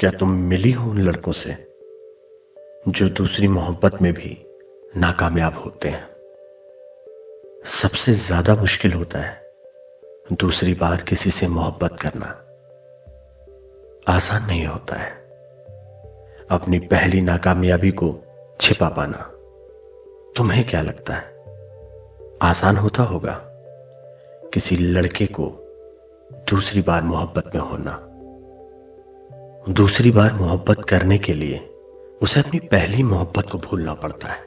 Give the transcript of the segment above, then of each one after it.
क्या तुम मिली हो उन लड़कों से, जो दूसरी मोहब्बत में भी नाकामयाब होते हैं? सबसे ज़्यादा मुश्किल होता है दूसरी बार किसी से मोहब्बत करना। आसान नहीं होता है अपनी पहली नाकामयाबी को छिपा पाना। तुम्हें क्या लगता है? आसान होता होगा किसी लड़के को दूसरी बार मोहब्बत में होना। दूसरी बार मोहब्बत करने के लिए उसे अपनी पहली मोहब्बत को भूलना पड़ता है।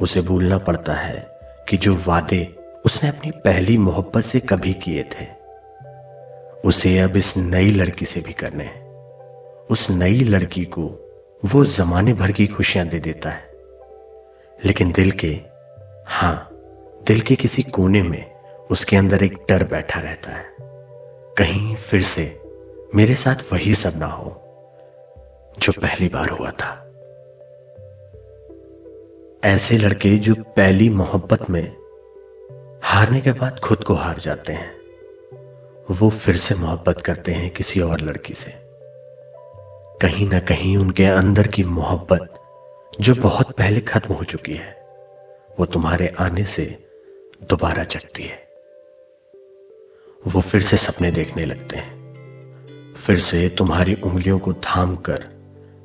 उसे भूलना पड़ता है कि जो वादे उसने अपनी पहली मोहब्बत से कभी किए थे, उसे अब इस नई लड़की से भी करने हैं। उस नई लड़की को वो जमाने भर की खुशियाँ दे देता है। लेकिन दिल के, हाँ, दिल के किसी कोने में उसके अंदर एक डर बैठा रहता है। कहीं फिर से मेरे साथ वही सब ना हो, जो पहली बार हुआ था। ऐसे लड़के जो पहली मोहब्बत में हारने के बाद खुद को हार जाते हैं, वो फिर से मोहब्बत करते हैं किसी और लड़की से। कहीं ना कहीं उनके अंदर की मोहब्बत जो बहुत पहले खत्म हो चुकी है, वो तुम्हारे आने से दोबारा जगती है। वो फिर से सपने देखने लगते हैं। फिर से तुम्हारी उंगलियों को थाम कर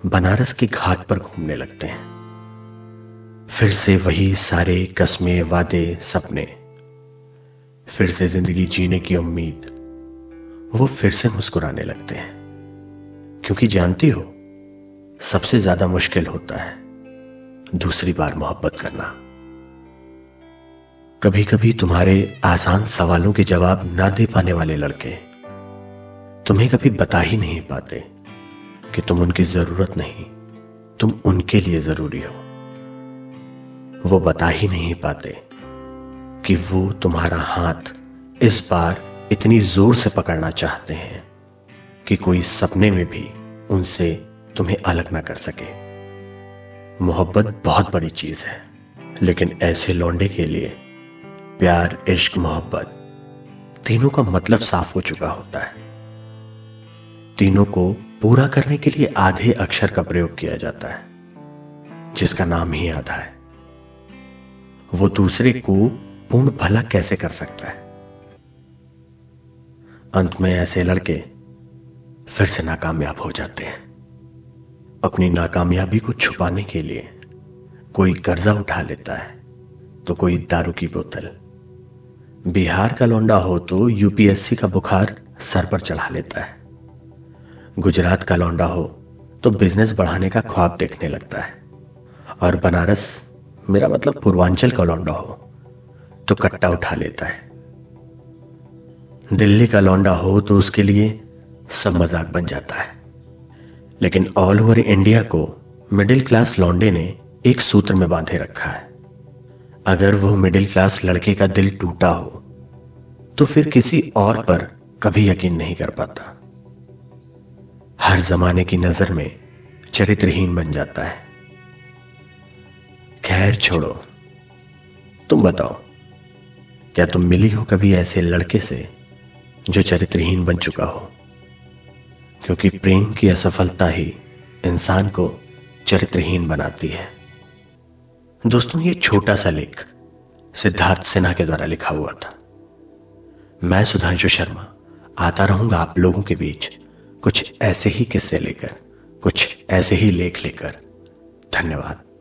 बनारस के घाट पर घूमने लगते हैं। फिर से वही सारे कस्मे, वादे, सपने, फिर से ज़िंदगी जीने की उम्मीद, वो फिर से मुस्कुराने लगते हैं। क्योंकि जानती हो, सबसे ज़्यादा मुश्किल होता है दूसरी बार मोहब्बत करना। कभी कभी तुम्हारे आसान सवालों के जवाब ना दे पाने वाले लड़के तुम्हें कभी बता ही नहीं पाते कि तुम उनकी ज़रूरत नहीं, तुम उनके लिए ज़रूरी हो। वो बता ही नहीं पाते कि वो तुम्हारा हाथ इस बार इतनी ज़ोर से पकड़ना चाहते हैं कि कोई सपने में भी उनसे तुम्हें अलग ना कर सके। मोहब्बत बहुत बड़ी चीज़ है, लेकिन ऐसे लौंडे के लिए प्यार, इश्क, मोहब्बत तीनों का मतलब साफ़ हो चुका होता है। तीनों को पूरा करने के लिए आधे अक्षर का प्रयोग किया जाता है, जिसका नाम ही आधा है। वो दूसरे को पूर्ण भला कैसे कर सकता है? अंत में ऐसे लड़के फिर से नाकामयाब हो जाते हैं। अपनी नाकामयाबी को छुपाने के लिए कोई कर्जा उठा लेता है तो कोई दारू की बोतल। बिहार का लौंडा हो तो यूपीएससी का बुखार सर पर चढ़ा लेता है। गुजरात का लौंडा हो तो बिज़नेस बढ़ाने का ख्वाब देखने लगता है। और बनारस, मेरा मतलब पूर्वांचल का लौंडा हो तो कट्टा उठा लेता है। दिल्ली का लौंडा हो तो उसके लिए सब मज़ाक बन जाता है। लेकिन ऑल ओवर इंडिया को मिडिल क्लास लौंडे ने एक सूत्र में बांधे रखा है। अगर वो मिडिल क्लास लड़के का दिल टूटा हो तो फिर किसी और पर कभी यकीन नहीं कर पाता। हर जमाने की नज़र में चरित्रहीन बन जाता है। खैर छोड़ो, तुम बताओ, क्या तुम मिली हो कभी ऐसे लड़के से जो चरित्रहीन बन चुका हो? क्योंकि प्रेम की असफलता ही इंसान को चरित्रहीन बनाती है। दोस्तों, ये छोटा सा लेख सिद्धार्थ सिन्हा के द्वारा लिखा हुआ था। मैं सुधांशु शर्मा आता रहूँगा आप लोगों के बीच कुछ ऐसे ही किस्से लेकर कुछ ऐसे ही लेख लेकर। धन्यवाद।